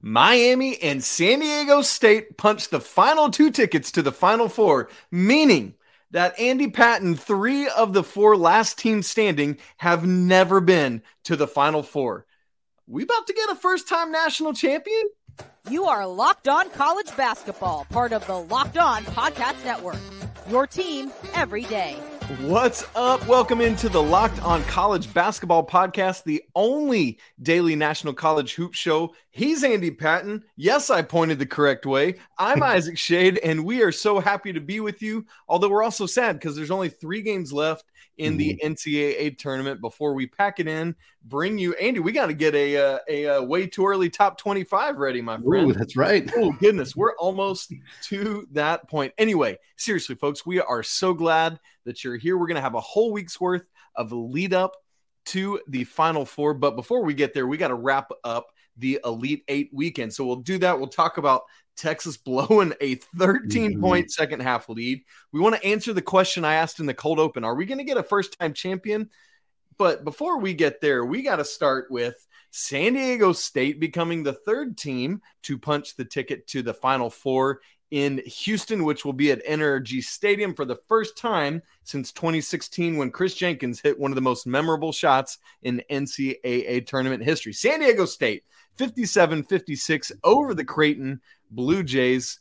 Miami and San Diego State punched the final two tickets to the Final Four, meaning that Andy Patton, three of the four last teams standing, have never been to the Final Four. We about to get a first time national champion? You are Locked On College Basketball, part of the Locked On Podcast Network. Your team every day. What's up? Welcome into the Locked On College Basketball Podcast, the only daily national college hoop show. He's Andy Patton. Yes, I pointed the correct way. I'm Isaac Schade, and we are so happy to be with you. Although we're also sad because there's only three games left in the mm-hmm. NCAA tournament before we pack it in, bring you Andy. We got to get a, a, a a way too early top 25 ready, my friend. Ooh, that's right. Oh goodness, we're almost to that point. Anyway, seriously, folks, we are so glad that you're here. We're gonna have a whole week's worth of lead up to the Final Four, but before we get there, we got to wrap up the Elite Eight weekend. So we'll do that. We'll talk about Texas blowing a 13 mm-hmm. point second half lead. We want to answer the question I asked in the cold open Are we going to get a first time champion? But before we get there, we got to start with San Diego State becoming the third team to punch the ticket to the Final Four in Houston, which will be at NRG Stadium for the first time since 2016 when Chris Jenkins hit one of the most memorable shots in NCAA tournament history. San Diego State 57 56 over the Creighton Blue Jays.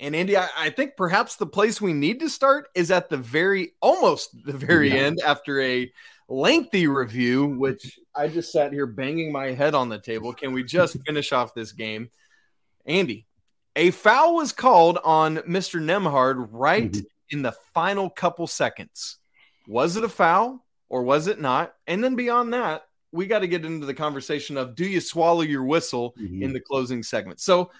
And Andy, I, I, think perhaps the place we need to start is at the very, almost the very yeah. end after a lengthy review, which I just sat here banging my head on the table. Can we just finish off this game? Andy, a foul was called on Mr. Nembhard right mm-hmm. in the final couple seconds. Was it a foul or was it not? And then beyond that, we got to get into the conversation of do you swallow your whistle mm-hmm. in the closing segment. So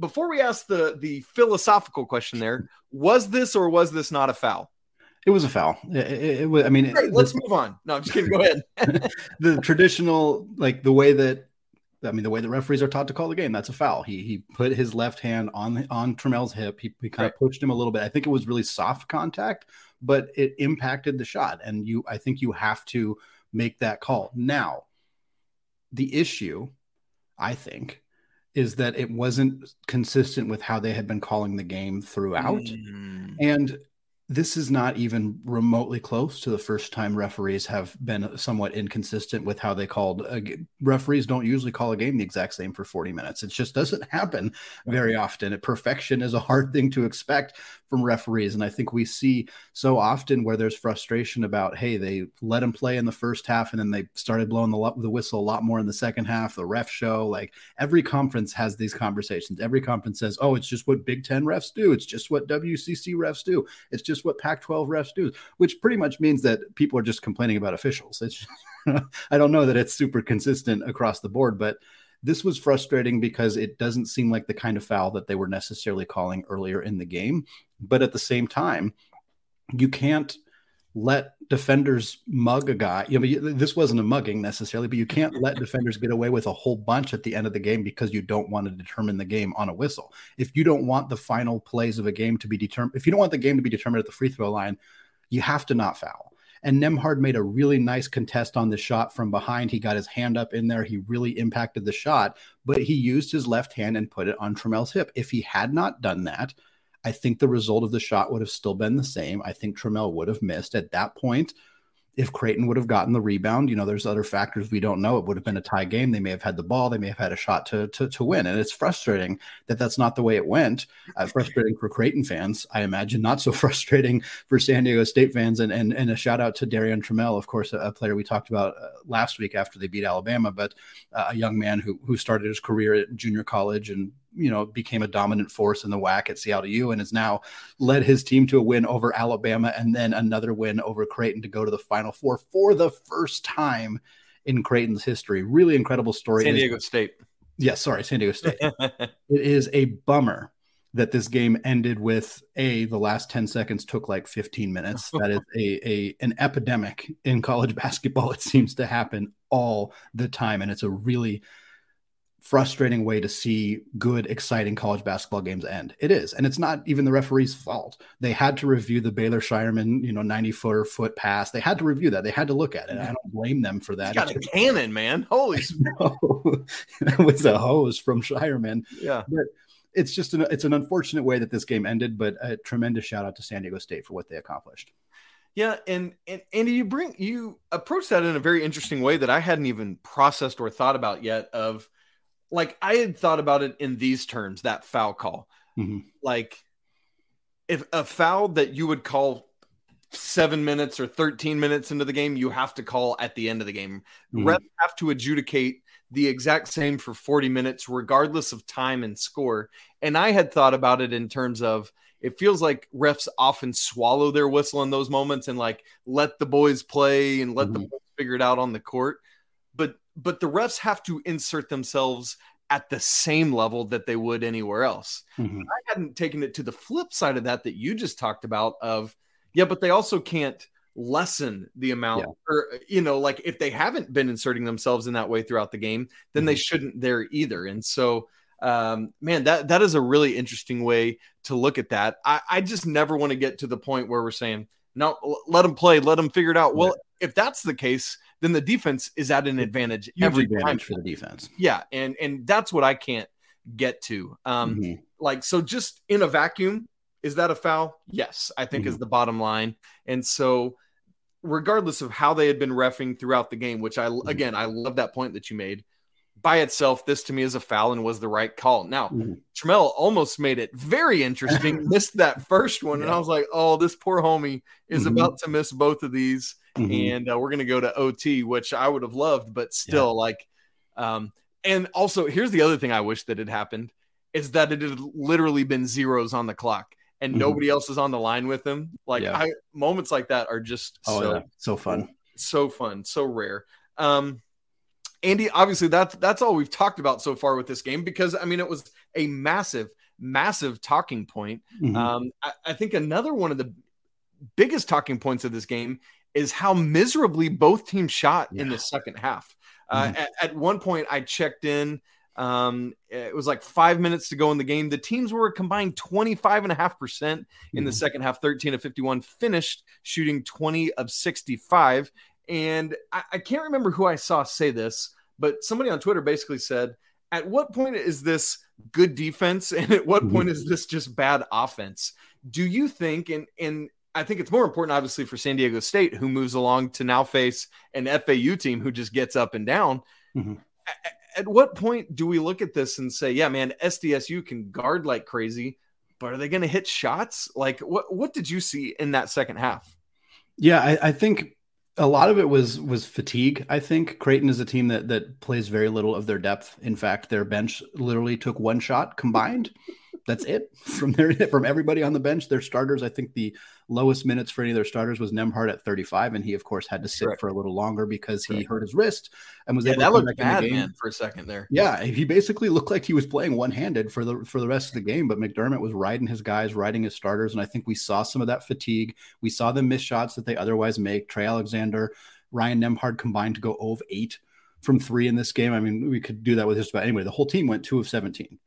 before we ask the the philosophical question there, was this or was this not a foul? It was a foul. It, it, it was. I mean, let's move on. No, I'm just kidding. Go ahead. the traditional, like the way that, I mean, the way the referees are taught to call the game, that's a foul. He he put his left hand on on Trammell's hip. He, he kind right. of pushed him a little bit. I think it was really soft contact, but it impacted the shot. And you, I think you have to make that call. Now, the issue, I think, is that it wasn't consistent with how they had been calling the game throughout. Mm. And this is not even remotely close to the first time referees have been somewhat inconsistent with how they called referees don't usually call a game the exact same for 40 minutes. It just doesn't happen very often. Perfection is a hard thing to expect from referees and i think we see so often where there's frustration about hey they let them play in the first half and then they started blowing the, the whistle a lot more in the second half the ref show like every conference has these conversations. Every conference says oh it's just what big 10 refs do. It's just what wcc refs do. It's just just what Pac 12 refs do, which pretty much means that people are just complaining about officials. It's, I don't know that it's super consistent across the board, but this was frustrating because it doesn't seem like the kind of foul that they were necessarily calling earlier in the game. But at the same time, you can't let defenders mug a guy. You know, this wasn't a mugging necessarily, but you can't let defenders get away with a whole bunch at the end of the game because you don't want to determine the game on a whistle. If you don't want the final plays of a game to be determined, if you don't want the game to be determined at the free throw line, you have to not foul. And Nembhard made a really nice contest on the shot from behind. He got his hand up in there. He really impacted the shot, but he used his left hand and put it on Trammell's hip. If he had not done that, I think the result of the shot would have still been the same. I think Trammell would have missed at that point. If Creighton would have gotten the rebound, you know, there's other factors we don't know. It would have been a tie game. They may have had the ball. They may have had a shot to to, to win. And it's frustrating that that's not the way it went. Uh, frustrating for Creighton fans, I imagine. Not so frustrating for San Diego State fans. And and, and a shout out to Darrion Trammell, of course, a, a player we talked about uh, last week after they beat Alabama, but uh, a young man who who started his career at junior college and you know became a dominant force in the WAC at Seattle U and has now led his team to a win over Alabama and then another win over Creighton to go to the Final Four for the first time in Creighton's history. Really incredible story. San Diego State. Yes, yeah, sorry, San Diego State. it is a bummer that this game ended with a the last 10 seconds took like 15 minutes that is a, a an epidemic in college basketball it seems to happen all the time and it's a really frustrating way to see good, exciting college basketball games end. It is, and it's not even the referee's fault. They had to review the Baylor Scheierman, you know, ninety foot foot pass. They had to review that. They had to look at it. I don't blame them for that. He's got a cannon, man. Holy, that was a hose from Scheierman. Yeah, but it's just an it's an unfortunate way that this game ended. But a tremendous shout out to San Diego State for what they accomplished. Yeah, and and Andy, you bring you approach that in a very interesting way that I hadn't even processed or thought about yet. Of like I had thought about it in these terms that foul call. Mm-hmm. Like if a foul that you would call seven minutes or 13 minutes into the game, you have to call at the end of the game. Mm-hmm. Refs have to adjudicate the exact same for 40 minutes, regardless of time and score. And I had thought about it in terms of it feels like refs often swallow their whistle in those moments and like let the boys play and let mm-hmm. them figure it out on the court but the refs have to insert themselves at the same level that they would anywhere else. Mm-hmm. I hadn't taken it to the flip side of that that you just talked about of yeah, but they also can't lessen the amount yeah. or you know like if they haven't been inserting themselves in that way throughout the game then mm-hmm. they shouldn't there either and so um man that that is a really interesting way to look at that i i just never want to get to the point where we're saying no let them play let them figure it out well if that's the case then the defense is at an advantage every advantage time for the defense. Yeah, and and that's what I can't get to. Um, mm-hmm. like so, just in a vacuum, is that a foul? Yes, I think mm-hmm. is the bottom line. And so, regardless of how they had been refing throughout the game, which I mm-hmm. again I love that point that you made. By itself, this to me is a foul and was the right call. Now. Trammell almost made it very interesting, missed that first one, yeah. and I was like, "Oh, this poor homie is mm-hmm. about to miss both of these." Mm-hmm. and uh, we're going to go to OT, which I would have loved, but still, yeah. like, um, and also here's the other thing I wish that had happened is that it had literally been zeros on the clock and mm-hmm. nobody else is on the line with them. Like, yeah. I, moments like that are just oh, so, yeah. so fun, so fun, so rare. Um, Andy, obviously that's that's all we've talked about so far with this game because I mean it was a massive, massive talking point. Mm-hmm. Um, I, I, think another one of the biggest talking points of this game is how miserably both teams shot yeah. in the second half. Uh, mm-hmm. at, at, one point, I checked in. Um, it was like five minutes to go in the game. The teams were combined 25.5% in mm-hmm. the second half, 13 of 51, finished shooting 20 of 65. And I, I can't remember who I saw say this, but somebody on Twitter basically said, At what point is this good defense? And at what mm-hmm. point is this just bad offense? Do you think, and, and I think it's more important, obviously, for San Diego State, who moves along to now face an FAU team who just gets up and down. Mm-hmm. At, at what point do we look at this and say, yeah, man, SDSU can guard like crazy, but are they going to hit shots? Like, what what did you see in that second half? Yeah, I, I think a lot of it was was fatigue. I think Creighton is a team that that plays very little of their depth. In fact, their bench literally took one shot combined that's it from their from everybody on the bench. Their starters, I think the lowest minutes for any of their starters was Nembhard at 35, and he of course had to sit Correct. for a little longer because he Correct. hurt his wrist and was yeah, able that to looked bad, man, for a second there. Yeah, he basically looked like he was playing one handed for the for the rest of the game. But McDermott was riding his guys, riding his starters, and I think we saw some of that fatigue. We saw them miss shots that they otherwise make. Trey Alexander, Ryan Nembhard combined to go 0 of 8 from three in this game. I mean, we could do that with just about anyway. The whole team went two of 17.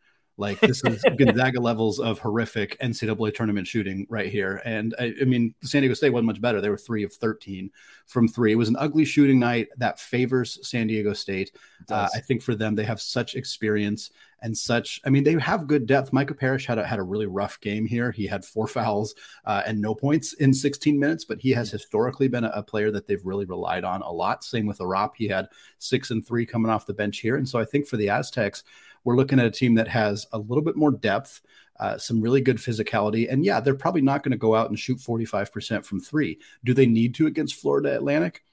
Like this is Gonzaga levels of horrific NCAA tournament shooting right here. And I, I, mean, San Diego State wasn't much better. They were three of 13 from three. It was an ugly shooting night that favors San Diego State. Uh, I think for them, they have such experience and such. I mean, they have good depth. Micah Parrish had a, had a really rough game here. He had four fouls uh, and no points in 16 minutes, but he has historically been a, a, player that they've really relied on a lot. Same with Arop. He had six and three coming off the bench here. And so I think for the Aztecs, we're looking at a team that has a little bit more depth, uh, some really good physicality. And yeah, they're probably not going to go out and shoot 45% from three. Do they need to against Florida Atlantic?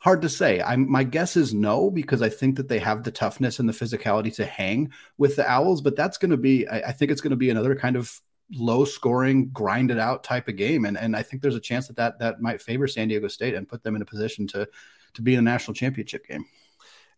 Hard to say. I'm, my guess is no, because I think that they have the toughness and the physicality to hang with the Owls. But that's going to be, I, I think it's going to be another kind of low scoring, grinded out type of game. And, and I think there's a chance that, that that might favor San Diego State and put them in a position to, to be in a national championship game.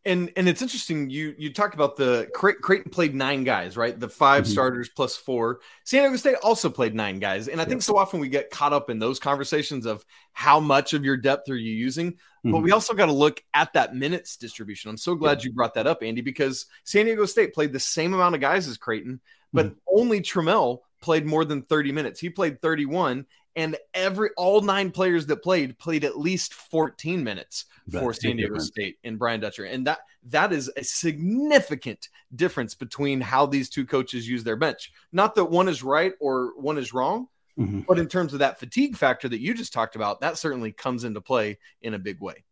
And and it's interesting. You you talked about the Creighton played nine guys, right? The 5 mm-hmm. starters plus four. San Diego State also played nine guys, and I think so often we get caught up in those conversations of how much of your depth are you using, mm-hmm. but we also got to look at that minutes distribution. I'm so glad yeah. you brought that up, Andy, because San Diego State played the same amount of guys as Creighton, but mm-hmm. only Trammell played more than 30 minutes. He played 31, and every all nine players that played played at least 14 minutes for San Diego. State and Brian Dutcher. And that that is a significant difference between how these two coaches use their bench. Not that one is right or one is wrong, mm-hmm. but in terms of that fatigue factor that you just talked about, that certainly comes into play in a big way.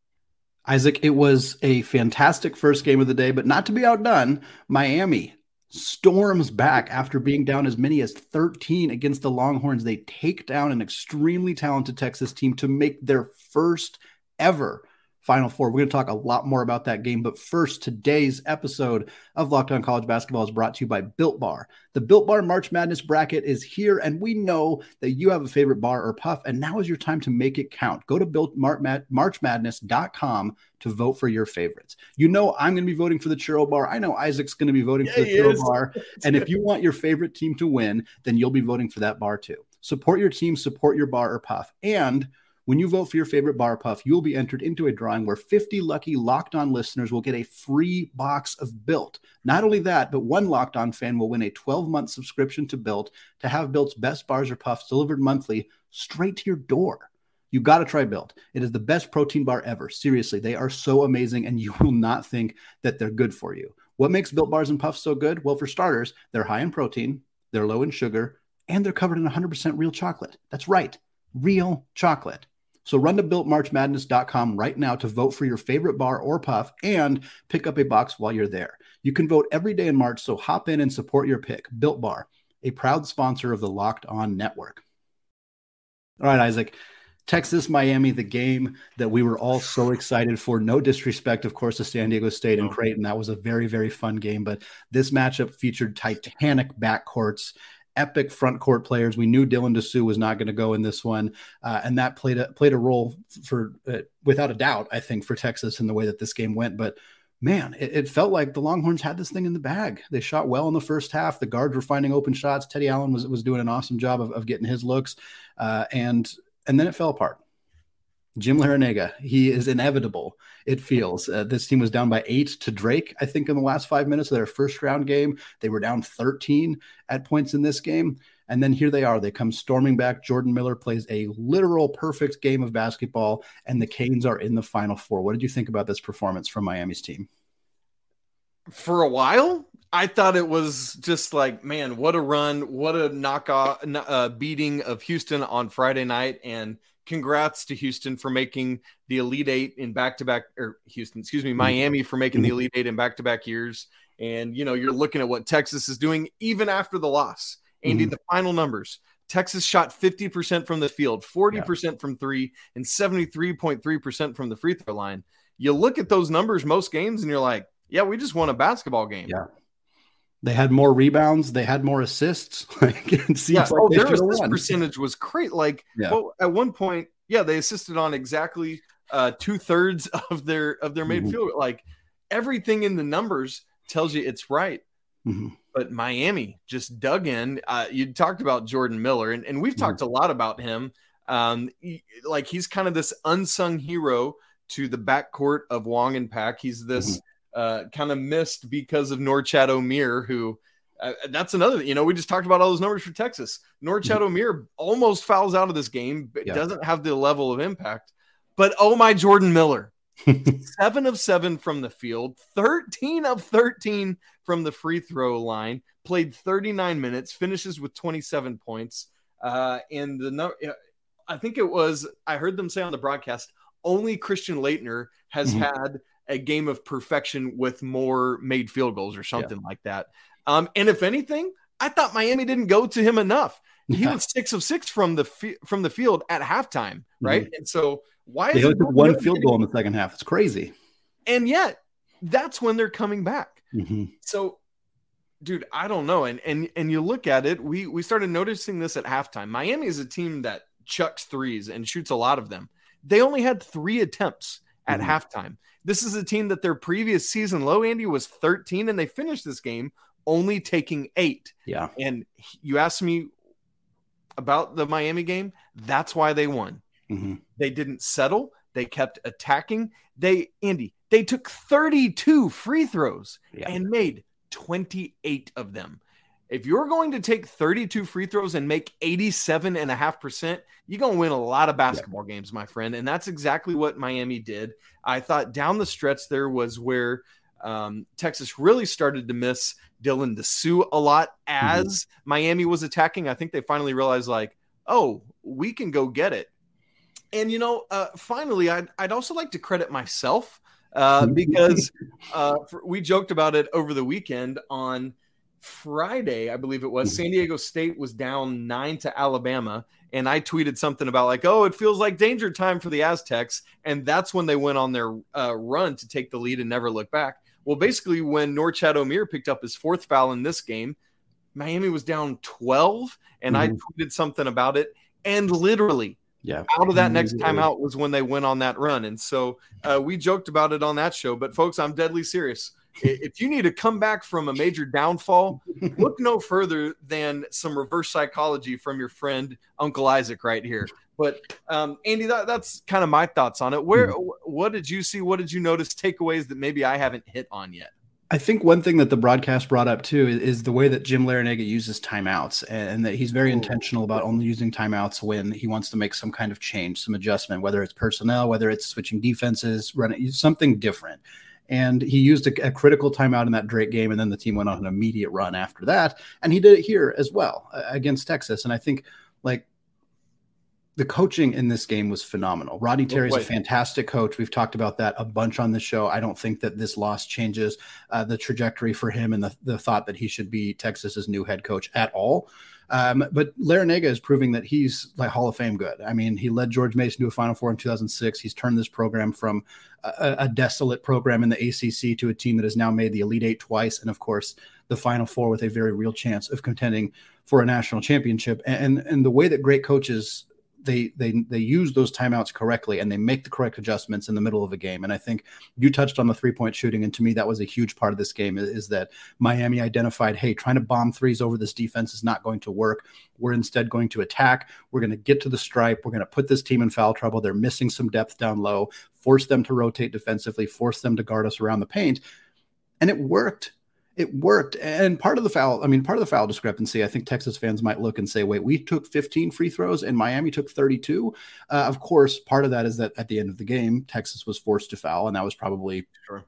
Isaac, it was a fantastic first game of the day, but not to be outdone. Miami storms back after being down as many as 13 against the Longhorns. They take down an extremely talented Texas team to make their first ever Final Four. We're going to talk a lot more about that game. But first, today's episode of Locked On College Basketball is brought to you by Built Bar. The Built Bar March Madness bracket is here, and we know that you have a favorite bar or puff, and now is your time to make it count. Go to builtmarchmadness.com to vote for your favorites. You know, I'm going to be voting for the churro bar. I know Isaac's going to be voting yeah, for the churro is. bar. and if you want your favorite team to win, then you'll be voting for that bar too. Support your team, support your bar or puff. And when you vote for your favorite bar puff, you'll be entered into a drawing where 50 lucky locked on listeners will get a free box of Built. Not only that, but one locked on fan will win a 12 month subscription to Built to have Built's best bars or puffs delivered monthly straight to your door. You got to try Built. It is the best protein bar ever. Seriously, they are so amazing, and you will not think that they're good for you. What makes Built bars and puffs so good? Well, for starters, they're high in protein, they're low in sugar, and they're covered in 100% real chocolate. That's right, real chocolate. So run to builtmarchmadness.com right now to vote for your favorite bar or puff and pick up a box while you're there. You can vote every day in March, so hop in and support your pick. Built Bar, a proud sponsor of the Locked On Network. All right, Isaac. Texas, Miami, the game that we were all so excited for. No disrespect, of course, to San Diego State and Creighton. That was a very, very fun game. But this matchup featured titanic backcourts epic front court players. We knew Dylan Disu was not going to go in this one, uh, and that played a played a role for uh, without a doubt. I think for Texas in the way that this game went, but. Man, it, it, felt like the Longhorns had this thing in the bag. They shot well in the first half. The guards were finding open shots. Timmy Allen was was doing an awesome job of, of getting his looks, uh, and and then it fell apart. Jim Larrañaga, he is inevitable. It feels uh, this team was down by eight to Drake. I think in the last five minutes of their first round game, they were down 13 at points in this game, and then here they are. They come storming back. Jordan Miller plays a literal perfect game of basketball, and the Canes are in the Final Four. What did you think about this performance from Miami's team? For a while, I thought it was just like, man, what a run, what a knockoff uh, beating of Houston on Friday night, and congrats to Houston for making the Elite Eight in back to back, or Houston, excuse me, Miami for making the Elite Eight in back to back years. And, you know, you're looking at what Texas is doing even after the loss. Andy, mm-hmm. the final numbers Texas shot 50% from the field, 40% yeah. from three, and 73.3% from the free throw line. You look at those numbers most games and you're like, yeah, we just won a basketball game. Yeah. They had more rebounds. They had more assists. it yeah. Like oh, their assist won. percentage was great. Like, yeah. well, at one point, yeah, they assisted on exactly uh, two thirds of their of their made mm-hmm. field. Like everything in the numbers tells you it's right. Mm-hmm. But Miami just dug in. Uh, you talked about Jordan Miller, and, and we've mm-hmm. talked a lot about him. Um, he, like he's kind of this unsung hero to the backcourt of Wong and Pack. He's this mm-hmm uh, kind of missed because of Norchad Omier, who uh, that's another, you know, we just talked about all those numbers for Texas. Norchad mm-hmm. Almost fouls out of this game, but yeah. doesn't have the level of impact. But oh my, Jordan Miller, seven of seven from the field, 13 of 13 from the free throw line, played 39 minutes, finishes with 27 points. Uh, and the number, I think it was, I heard them say on the broadcast, only Christian Laettner has mm-hmm. had a game of perfection with more made field goals or something yeah. like that. Um, and if anything, I thought Miami didn't go to him enough. He yeah. was six of six from the from the field at halftime, right? Mm-hmm. And so why is they is one field goal in the second half? It's crazy. And yet, that's when they're coming back. Mm-hmm. So, dude, I don't know. And and and you look at it, we we started noticing this at halftime. Miami is a team that chucks threes and shoots a lot of them. They only had three attempts at mm-hmm. halftime. This is a team that their previous season low, Andy, was 13, and they finished this game only taking eight. Yeah. And you asked me about the Miami game. That's why they won. Mm-hmm. They didn't settle. They kept attacking. They, Andy, they took 32 free throws yeah. and made 28 of them. If you're going to take 32 free throws and make 87.5%, you're going to win a lot of basketball yeah. games, my friend. And that's exactly what Miami did. I thought down the stretch there was where um, Texas really started to miss Dylan Disu a lot as mm-hmm. Miami was attacking. I think they finally realized, like, oh, we can go get it. And, you know, uh, finally, I'd, I'd also like to credit myself uh, because uh, for, we joked about it over the weekend on Friday, I believe it was. Mm-hmm. San Diego State was down nine to Alabama. And I tweeted something about, like, oh, it feels like danger time for the Aztecs. And that's when they went on their uh, run to take the lead and never look back. Well, basically, when Norchad Omier picked up his fourth foul in this game, Miami was down 12. And mm-hmm. I tweeted something about it. And literally, yeah. Out of that next timeout was when they went on that run. And so uh, we joked about it on that show. But folks, I'm deadly serious. If you need to come back from a major downfall, look no further than some reverse psychology from your friend Uncle Isaac right here. But um, Andy, that, that's kind of my thoughts on it. Where, mm-hmm. what did you see? What did you notice? Takeaways that maybe I haven't hit on yet. I think one thing that the broadcast brought up too is, is the way that Jim Larrañaga uses timeouts, and that he's very intentional about only using timeouts when he wants to make some kind of change, some adjustment, whether it's personnel, whether it's switching defenses, running something different. And he used a, a, critical timeout in that Drake game, and then the team went on an immediate run after that. And he did it here as well uh, against Texas. And I think like the coaching in this game was phenomenal. Rodney Terry is a fantastic coach. We've talked about that a bunch on the show. I don't think that this loss changes uh, the trajectory for him and the, the thought that he should be Texas's new head coach at all. Um, but Larrañaga is proving that he's like Hall of Fame good. I mean, he led George Mason to a Final Four in 2006. He's turned this program from a, a desolate program in the ACC to a team that has now made the Elite Eight twice, and of course, the Final Four with a very real chance of contending for a national championship. And and the way that great coaches they they they use those timeouts correctly and they make the correct adjustments in the middle of a game. And I think you touched on the three point shooting, and to me that was a huge part of this game. Is, is, that Miami identified, hey, trying to bomb threes over this defense is not going to work. We're instead going to attack. We're going to get to the stripe. We're going to put this team in foul trouble. They're missing some depth down low. Force them to rotate defensively. Force them to guard us around the paint, and it worked it worked. And part of the foul, I mean, part of the foul discrepancy, I think Texas fans might look and say, wait, we took 15 free throws and Miami took 32. Uh, of course, part of that is that at the end of the game, Texas was forced to foul, and that was probably sure.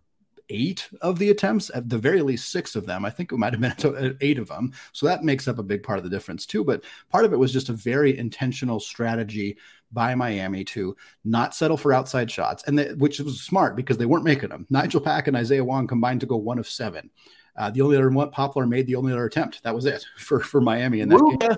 eight of the attempts, at the very least six of them. I think it might have been eight of them. So that makes up a big part of the difference, too. But part of it was just a very intentional strategy by Miami to not settle for outside shots, and they, which was smart because they weren't making them. Nigel Pack and Isaiah Wong combined to go one of seven. Uh, the only other one Poplar made the only other attempt. That was it for for Miami in that Woo. game.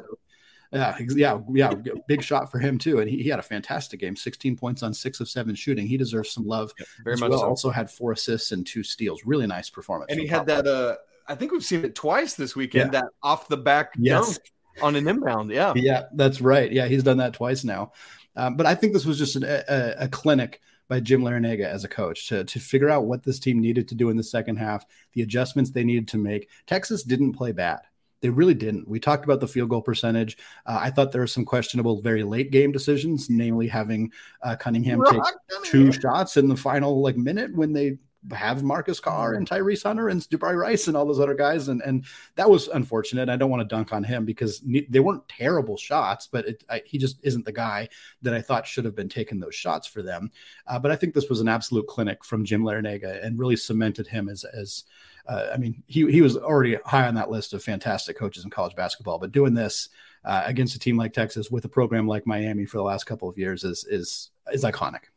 Yeah, yeah, yeah. Big shot for him too, and he, he had a fantastic game. 16 points on six of seven shooting. He deserves some love. Yeah, very much. Well. So. Also had four assists and two steals. Really nice performance. And he had Poplar. that. Uh, I think we've seen it twice this weekend. Yeah. That off the back yes. dunk on an inbound. Yeah, yeah, that's right. Yeah, he's done that twice now. Um, but I think this was just an, a, a clinic by Jim Larrañaga as a coach to, to figure out what this team needed to do in the second half, the adjustments they needed to make. Texas didn't play bad. They really didn't. We talked about the field goal percentage. Uh, I thought there were some questionable, very late game decisions, namely having uh, Cunningham Rock take Cunningham. two shots in the final like minute when they have Marcus Carr and Tyrese Hunter and Jabari Rice and all those other guys, and and that was unfortunate. I don't want to dunk on him because they weren't terrible shots, but it, I, he just isn't the guy that I thought should have been taking those shots for them. Uh, but I think this was an absolute clinic from Jim Larrañaga and really cemented him as as uh, I mean he he was already high on that list of fantastic coaches in college basketball, but doing this. Uh, against a team like Texas with a program like Miami for the last couple of years is is is iconic.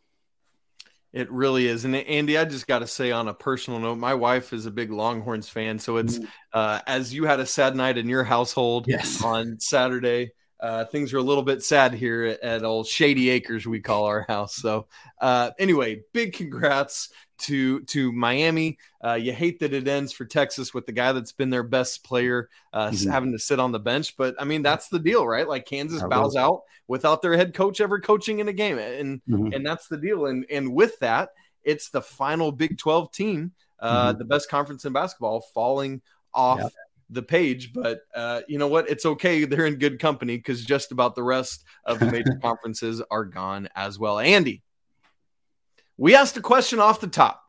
It really is. And Andy, I just got to say on a personal note, my wife is a big Longhorns fan. So it's mm. uh, as you had a sad night in your household yes. on Saturday. Uh, things are a little bit sad here at, at old Shady Acres, we call our house. So, uh, anyway, big congrats to to Miami. Uh, you hate that it ends for Texas with the guy that's been their best player uh, mm-hmm. having to sit on the bench, but I mean that's the deal, right? Like Kansas bows out without their head coach ever coaching in a game, and mm-hmm. and that's the deal. And and with that, it's the final Big 12 team, uh, mm-hmm. the best conference in basketball, falling off yep. the page. But uh, you know what? It's okay. They're in good company because just about the rest of the major conferences are gone as well. Andy, we asked a question off the top.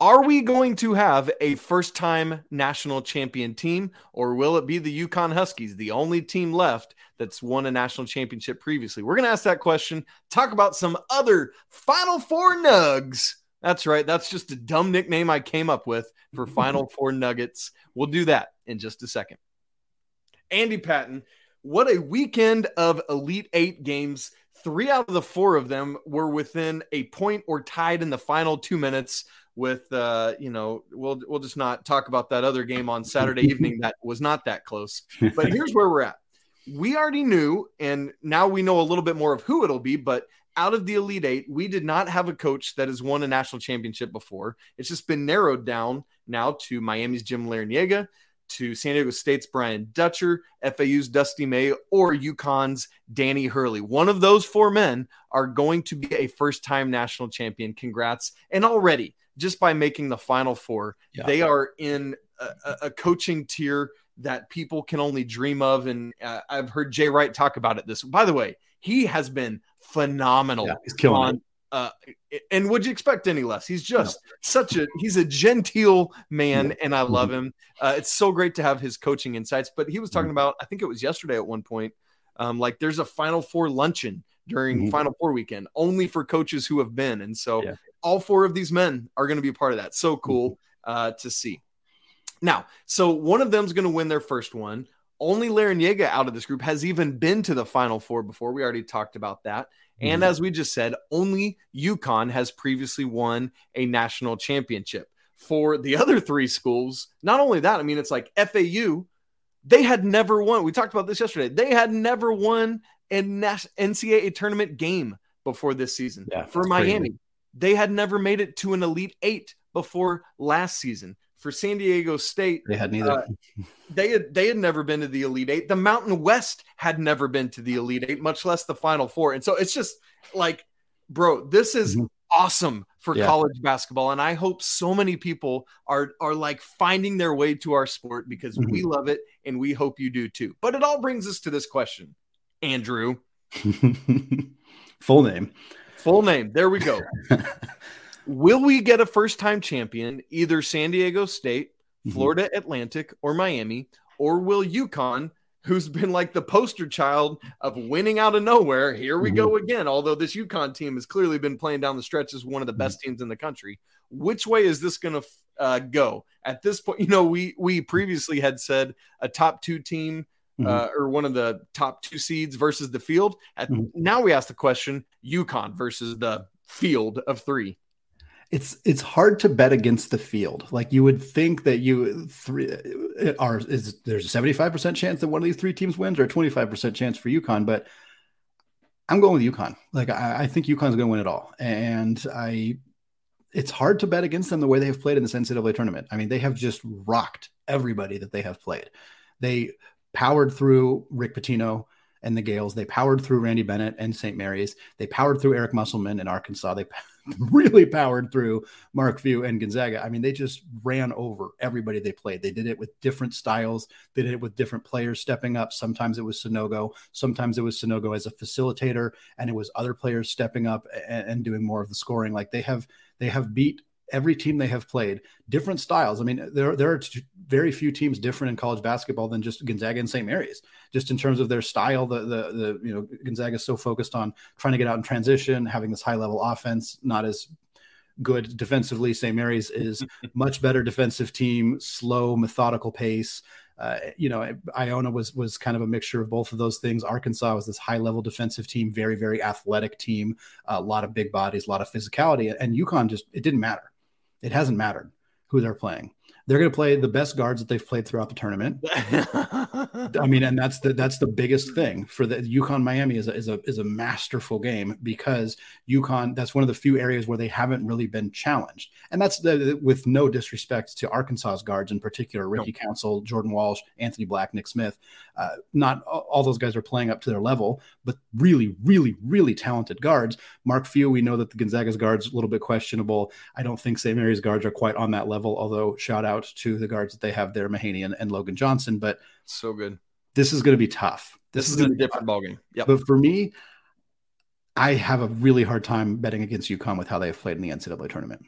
Are we going to have a first time national champion team, or will it be the UConn Huskies, the only team left that's won a national championship previously? We're going to ask that question, talk about some other Final Four nugs. That's right. That's just a dumb nickname I came up with for Final Four Nuggets. We'll do that in just a second. Andy Patton, what a weekend of Elite Eight games. Three out of the four of them were within a point or tied in the final two minutes with uh, you know, we'll we'll just not talk about that other game on Saturday evening that was not that close. But here's where we're at. We already knew, and now we know a little bit more of who it'll be, but out of the Elite Eight, we did not have a coach that has won a national championship before. It's just been narrowed down now to Miami's Jim Larrañaga, to San Diego State's Brian Dutcher, FAU's Dusty May, or UConn's Danny Hurley. One of those four men are going to be a first time national champion. Congrats. And already, just by making the final four. Yeah. They are in a, a, coaching tier that people can only dream of. And uh, I've heard Jay Wright talk about it this. By the way, he has been phenomenal. Yeah, he's killing on. Uh, and would you expect any less? He's just no. such a he's a genteel man, and I love him. Uh, it's so great to have his coaching insights. But he was talking mm-hmm. about, I think it was yesterday at one point, um, like there's a Final Four luncheon during mm-hmm. Final Four weekend only for coaches who have been, and so yeah all four of these men are going to be a part of that. So cool mm-hmm. uh, to see. Now, so one of them's going to win their first one. Only Larrañaga out of this group has even been to the Final Four before. We already talked about that. And mm-hmm. as we just said, only UConn has previously won a national championship. For the other three schools, not only that, I mean, it's like FAU, they had never won. We talked about this yesterday. They had never won a NCAA tournament game before this season. Yeah, for Miami, crazy. They had never made it to an Elite Eight before last season. For San Diego State, they had neither. Uh, they had they had never been to the Elite Eight. The Mountain West had never been to the Elite Eight, much less the Final Four. And so it's just like, bro, this is mm-hmm. awesome for yeah. college basketball, and I hope so many people are are like finding their way to our sport because mm-hmm. we love it, and we hope you do too. But it all brings us to this question, Andrew. Full name. Full name. There we go. Will we get a first time champion, either San Diego State, mm-hmm. Florida mm-hmm. Atlantic, or Miami? Or will UConn, who's been like the poster child of winning out of nowhere, here we mm-hmm. go again? Although this UConn team has clearly been playing down the stretch as one of the best mm-hmm. teams in the country. Which way is this going to uh, go? At this point, you know, we we previously had said a top two team uh, or one of the top two seeds versus the field. At. Now we ask the question: UConn versus the field of three. It's it's hard to bet against the field. Like you would think that you three are is there's a seventy five percent chance that one of these three teams wins, or a twenty five percent chance for UConn, but. I'm going with UConn. Like I, I think UConn's going to win it all, and I it's hard to bet against them the way they have played in this NCAA tournament. I mean, they have just rocked everybody that they have played. They powered through Rick Pitino and the Gaels. They powered through Randy Bennett and St. Mary's. They powered through Eric Musselman in Arkansas. They really powered through Mark Few and Gonzaga. I mean, they just ran over everybody they played. They did it with different styles. They did it with different players stepping up. Sometimes it was Sanogo. Sometimes it was Sanogo as a facilitator, and it was other players stepping up and, and doing more of the scoring. Like they have, they have beat every team they have played, different styles. I mean, there there are very few teams different in college basketball than just Gonzaga and St. Mary's, just in terms of their style. The the the you know Gonzaga is so focused on trying to get out in transition, having this high level offense, not as good defensively. St. Mary's is much better defensive team, slow, methodical pace. Uh, you know, Iona was was kind of a mixture of both of those things. Arkansas was this high level defensive team, very very athletic team, a lot of big bodies, a lot of physicality, and UConn just it didn't matter. It hasn't mattered who they're playing. They're going to play the best guards that they've played throughout the tournament. I mean, and that's the that's the biggest thing for the UConn Miami is a, is a is a masterful game because UConn that's one of the few areas where they haven't really been challenged, and that's the, with no disrespect to Arkansas's guards in particular, Ricky no. Council, Jordan Walsh, Anthony Black, Nick Smith. Uh, not all those guys are playing up to their level, but really, really, really talented guards. Mark Few, we know that the Gonzaga's guards a little bit questionable. I don't think St. Mary's guards are quite on that level, although shout out to the guards that they have there, Mahaney and, and Logan Johnson. But so good. This is going to be tough. This, this is, is a different ballgame. Yeah. But for me, I have a really hard time betting against UConn with how they have played in the NCAA tournament.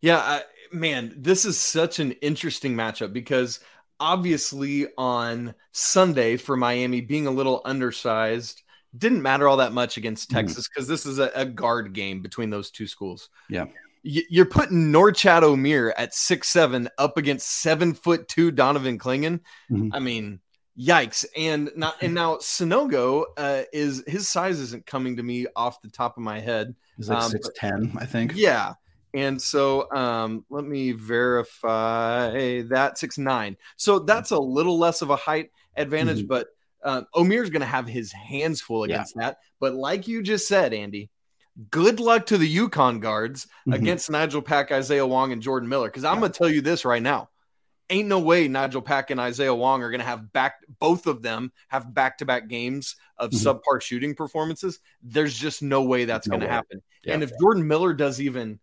Yeah, I, man, this is such an interesting matchup because obviously on Sunday for Miami being a little undersized didn't matter all that much against mm-hmm. Texas because mm. this is a, a, guard game between those two schools. Yeah. You're putting Norchad Omier at six seven up against seven foot two Donovan Clingan. Mm-hmm. I mean, yikes! And not and now Sanogo uh, is his size isn't coming to me off the top of my head. He's like um, six ten, I think. Yeah, and so um, let me verify that six nine. So that's a little less of a height advantage, mm-hmm. but uh, Omier's going to have his hands full against yeah. that. But like you just said, Andy, good luck to the UConn guards mm-hmm. against Nigel Pack, Isaiah Wong, and Jordan Miller. Because I'm yeah. going to tell you this right now. Ain't no way Nigel Pack and Isaiah Wong are going to have back, both of them have back to back games of mm-hmm. subpar shooting performances. There's just no way that's no going to happen. Yeah. And if Jordan Miller does even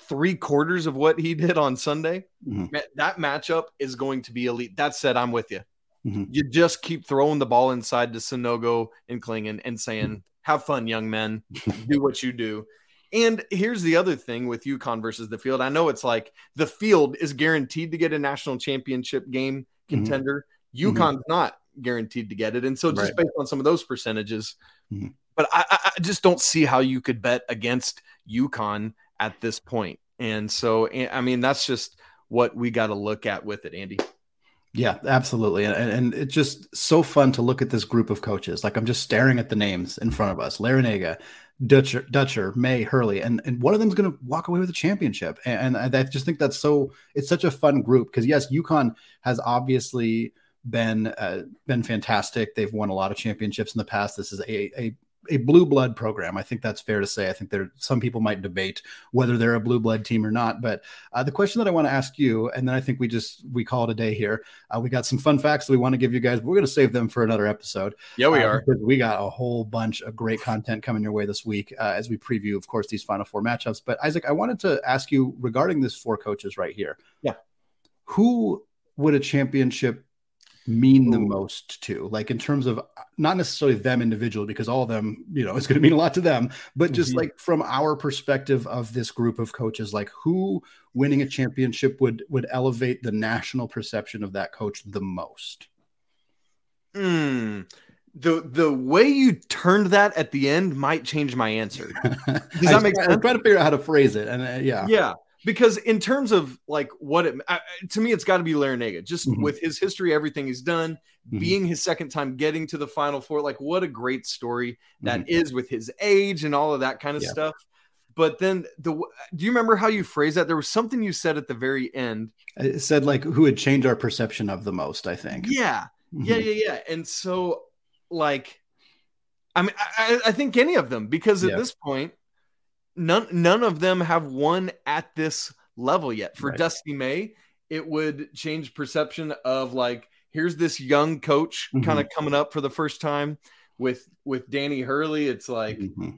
three quarters of what he did on Sunday, mm-hmm. that matchup is going to be elite. That said, I'm with you. Mm-hmm. You just keep throwing the ball inside to Sanogo and Clingan and saying, have fun, young men. do what you do. And here's the other thing with UConn versus the field. I know it's like the field is guaranteed to get a national championship game mm-hmm. contender. Mm-hmm. UConn's mm-hmm. not guaranteed to get it. And so just right. based on some of those percentages, mm-hmm. but I, I, just don't see how you could bet against UConn at this point. And so, I mean, that's just what we got to look at with it, Andy. Yeah, absolutely. And, and it's just so fun to look at this group of coaches. Like I'm just staring at the names in front of us Larrañaga, Dutcher, Dutcher, May, Hurley, and, and one of them's going to walk away with a championship. And, and I just think that's so, it's such a fun group because, yes, UConn has obviously been uh, been fantastic. They've won a lot of championships in the past. This is a, a a blue blood program. I think that's fair to say. I think there some people might debate whether they're a blue blood team or not. But uh, the question that I want to ask you, and then I think we just we call it a day here. Uh, we got some fun facts that we want to give you guys. But We're going to save them for another episode. Yeah, we uh, are. We got a whole bunch of great content coming your way this week uh, as we preview, of course, these final four matchups. But Isaac, I wanted to ask you regarding this four coaches right here. Yeah, who would a championship mean the most to like in terms of not necessarily them individually because all of them you know it's going to mean a lot to them but just mm-hmm. like from our perspective of this group of coaches like who winning a championship would would elevate the national perception of that coach the most Hmm. the the way you turned that at the end might change my answer. Does that make sense? I'm trying to figure out how to phrase it, and uh, yeah, yeah because in terms of like what it uh, to me it's got to be Larrañaga just mm-hmm. with his history everything he's done mm-hmm. being his second time getting to the final four like what a great story that mm-hmm. is with his age and all of that kind of yeah. stuff but then the do you remember how you phrased that there was something you said at the very end it said like who would change our perception of the most i think yeah yeah mm-hmm. yeah yeah and so like i mean i, I think any of them because at yeah. this point none none of them have won at this level yet. For right. Dusty May, it would change perception of like here's this young coach mm-hmm. kind of coming up for the first time with with Danny Hurley. It's like mm-hmm.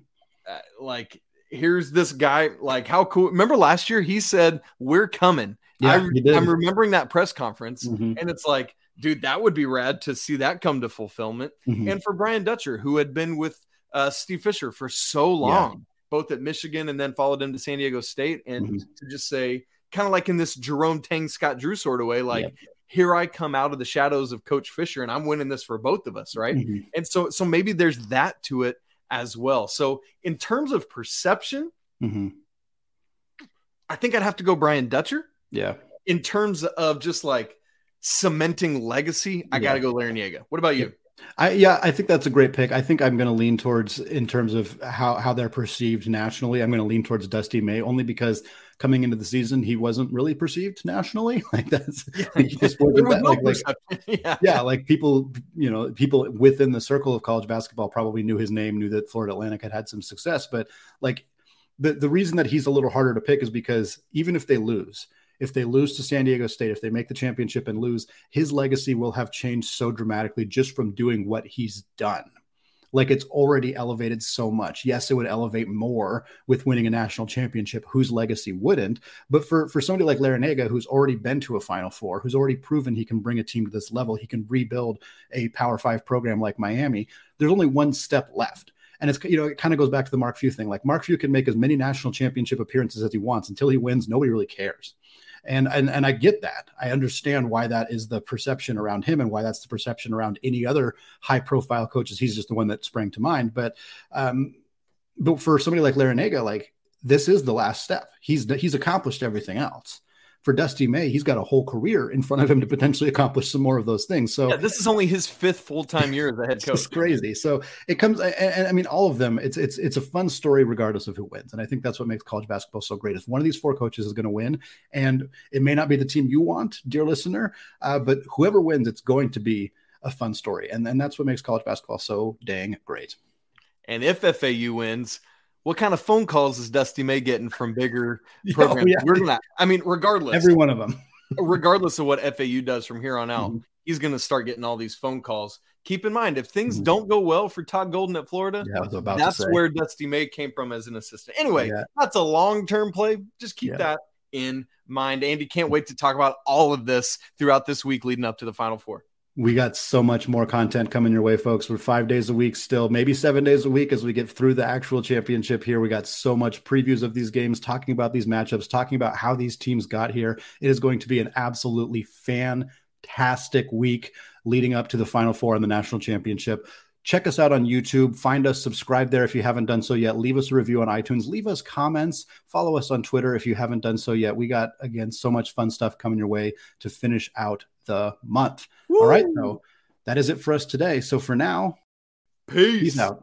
uh, like here's this guy like how cool. Remember last year he said we're coming. Yeah, I, am remembering that press conference, mm-hmm. and it's like, dude, that would be rad to see that come to fulfillment. Mm-hmm. And for Brian Dutcher, who had been with uh, Steve Fisher for so long, both at Michigan and then followed him to San Diego State. And mm-hmm. to just say, kind of like in this Jerome Tang, Scott Drew sort of way, like, yep. here I come out of the shadows of Coach Fisher and I'm winning this for both of us. Right. Mm-hmm. And so, so maybe there's that to it as well. So, in terms of perception, mm-hmm. I think I'd have to go Brian Dutcher. Yeah. In terms of just like cementing legacy, I yeah. got to go Larry Larrañaga. What about you? I yeah, I think that's a great pick. I think I'm going to lean towards in terms of how how they're perceived nationally. I'm going to lean towards Dusty May only because coming into the season he wasn't really perceived nationally. Like that's yeah, he just wasn't that, like, like yeah. yeah, like people you know people within the circle of college basketball probably knew his name, knew that Florida Atlantic had had some success, but like the the reason that he's a little harder to pick is because even if they lose if they lose to San Diego State, if they make the championship and lose, his legacy will have changed so dramatically just from doing what he's done. Like it's already elevated so much. Yes, it would elevate more with winning a national championship, whose legacy wouldn't. But for, for somebody like Larrañaga, who's already been to a Final Four, who's already proven he can bring a team to this level, he can rebuild a Power Five program like Miami, there's only one step left. And it's you know it kind of goes back to the Mark Few thing. Like Mark Few can make as many national championship appearances as he wants until he wins. Nobody really cares and and and I get that. I understand why that is the perception around him and why that's the perception around any other high profile coaches. He's just the one that sprang to mind. But um, but for somebody like Larrañaga, like this is the last step. He's he's accomplished everything else for Dusty May, he's got a whole career in front of him to potentially accomplish some more of those things. So yeah, this is only his fifth full time year as a head coach. It's crazy. So it comes, and, I mean, all of them. It's it's it's a fun story regardless of who wins, and I think that's what makes college basketball so great. Is one of these four coaches is going to win, and it may not be the team you want, dear listener, uh, but whoever wins, it's going to be a fun story, and and that's what makes college basketball so dang great. And if FAU wins, what kind of phone calls is Dusty May getting from bigger programs? Oh, yeah. We're gonna, I mean, regardless, every one of them, regardless of what FAU does from here on out, mm-hmm. he's going to start getting all these phone calls. Keep in mind, if things mm-hmm. don't go well for Todd Golden at Florida, yeah, that's where Dusty May came from as an assistant. Anyway, yeah. that's a long term play. Just keep that in mind. Andy, can't wait to talk about all of this throughout this week leading up to the Final Four we got so much more content coming your way, folks. We're five days a week still, maybe seven days a week as we get through the actual championship here. We got so much previews of these games, talking about these matchups, talking about how these teams got here. It is going to be an absolutely fantastic week leading up to the Final Four and the national championship. Check us out on YouTube. Find us, subscribe there if you haven't done so yet. Leave us a review on iTunes. Leave us comments. Follow us on Twitter if you haven't done so yet. We got, again, so much fun stuff coming your way to finish out the month. Woo! All right. So that is it for us today. So for now, peace, peace out.